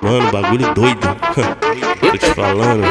Mano, bagulho doido. Tô te falando.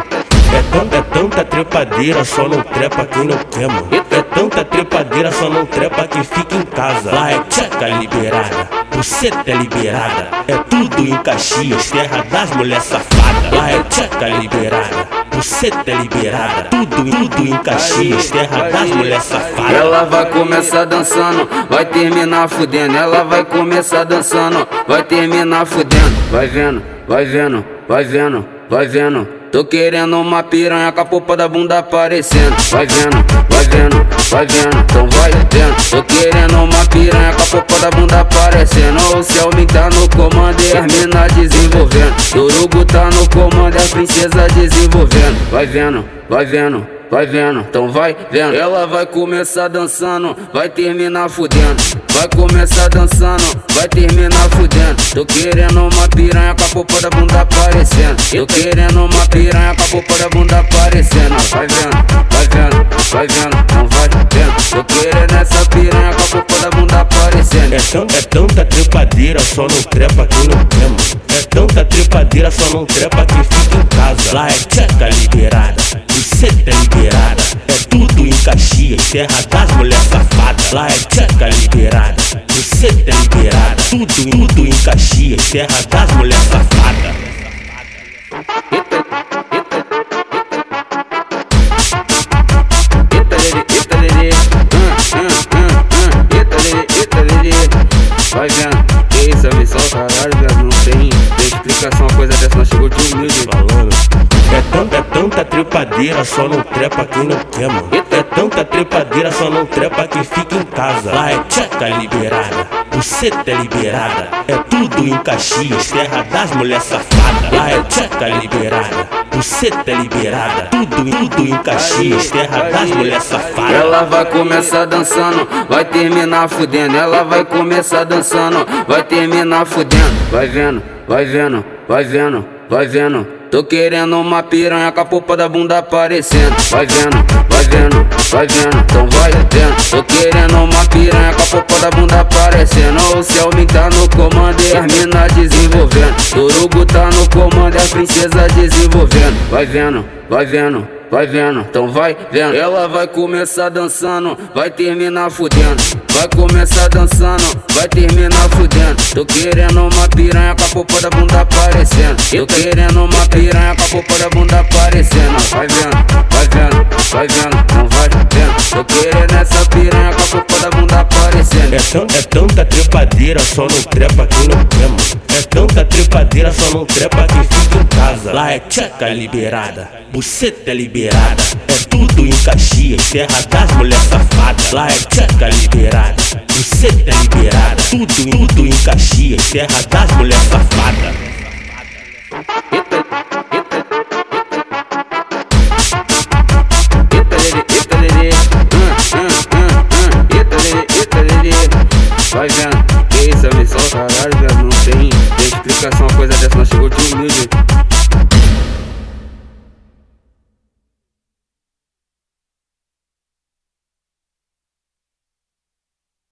É tanta, é tanta trepadeira, só não trepa quem não quer, mano. É tanta trepadeira, só não trepa quem fica em casa. Lá é tcheca liberada, buceta é liberada. É tudo em Caxias, terra das mulheres safadas. Lá é tcheca liberada, buceta é liberada. Tudo, tudo em Caxias, terra das mulheres safadas. Ela vai começar dançando, vai terminar fudendo. Ela vai começar dançando, vai terminar fudendo. Vai vendo, vai vendo, vai vendo, vai vendo. Tô querendo uma piranha com a popa da bunda aparecendo. Vai vendo, vai vendo, vai vendo, então vai vendo. Tô querendo uma piranha com a popa da bunda aparecendo. O Selmin tá no comando e as mina desenvolvendo. Torugo tá no comando as princesas desenvolvendo. Vai vendo, vai vendo vai vendo, então vai vendo. Ela vai começar dançando, vai terminar fudendo. Vai começar dançando, vai terminar fudendo. Tô querendo uma piranha com a popa da bunda aparecendo. Tô querendo uma piranha com a popa da bunda aparecendo. Vai vendo, vai vendo, vai vendo, então vai vendo. Tô querendo essa piranha com a popa da bunda aparecendo. É, tão, é tanta trepadeira, só não trepa quem não mano. É tanta trepadeira, só não trepa quem fica em casa. Lá é tcheca liberada, buceta é liberada. É tudo em Caxias, terra das mulheres safadas. Lá é tcheca liberada, buceta é liberada. Tudo, tudo em Caxias, terra das mulheres safadas. Vai vendo, tanta, é tanta trepadeira, só não trepa quem não quer, mano. É tanta trepadeira, só não trepa quem fica em casa. Lá é tcheca liberada, buceta é liberada. É tudo em Caxias, terra das mulheres safadas. Lá é tcheca liberada, buceta é liberada. Tudo, tudo em Caxias, terra das mulheres safadas. Ela vai começar dançando, vai terminar fudendo. Ela vai começar dançando, vai terminar fudendo. Vai vendo, vai vendo, vai vendo, vai vendo. Tô querendo uma piranha com a popa da bunda aparecendo. Vai vendo, vai vendo, vai vendo, então vai vendo. Tô querendo uma piranha com a popa da bunda aparecendo. O Selmin tá no comando e as mina desenvolvendo. Torugo tá no comando e as princesas desenvolvendo. Vai vendo, vai vendo vai vendo, então vai vendo. Ela vai começar dançando, vai terminar fudendo. Vai começar dançando, vai terminar fudendo. Tô querendo uma piranha com a popa da bunda aparecendo. Tô querendo uma piranha com a popa da bunda aparecendo. Vai vendo, vai vendo, vai vendo, então vai vendo. Tô querendo essa piranha com a popa da bunda aparecendo. É, tão, é tanta trepadeira, só não trepa quem não mano. É tanta trepadeira, só não trepa quem fica em casa. Lá é tcheca liberada, buceta é liberada. É tudo em Caxias, terra das mulheres safadas. Lá é tcheca liberada, buceta é liberada. Tudo, tudo em Caxias, terra das mulheres safadas. Vai vendo,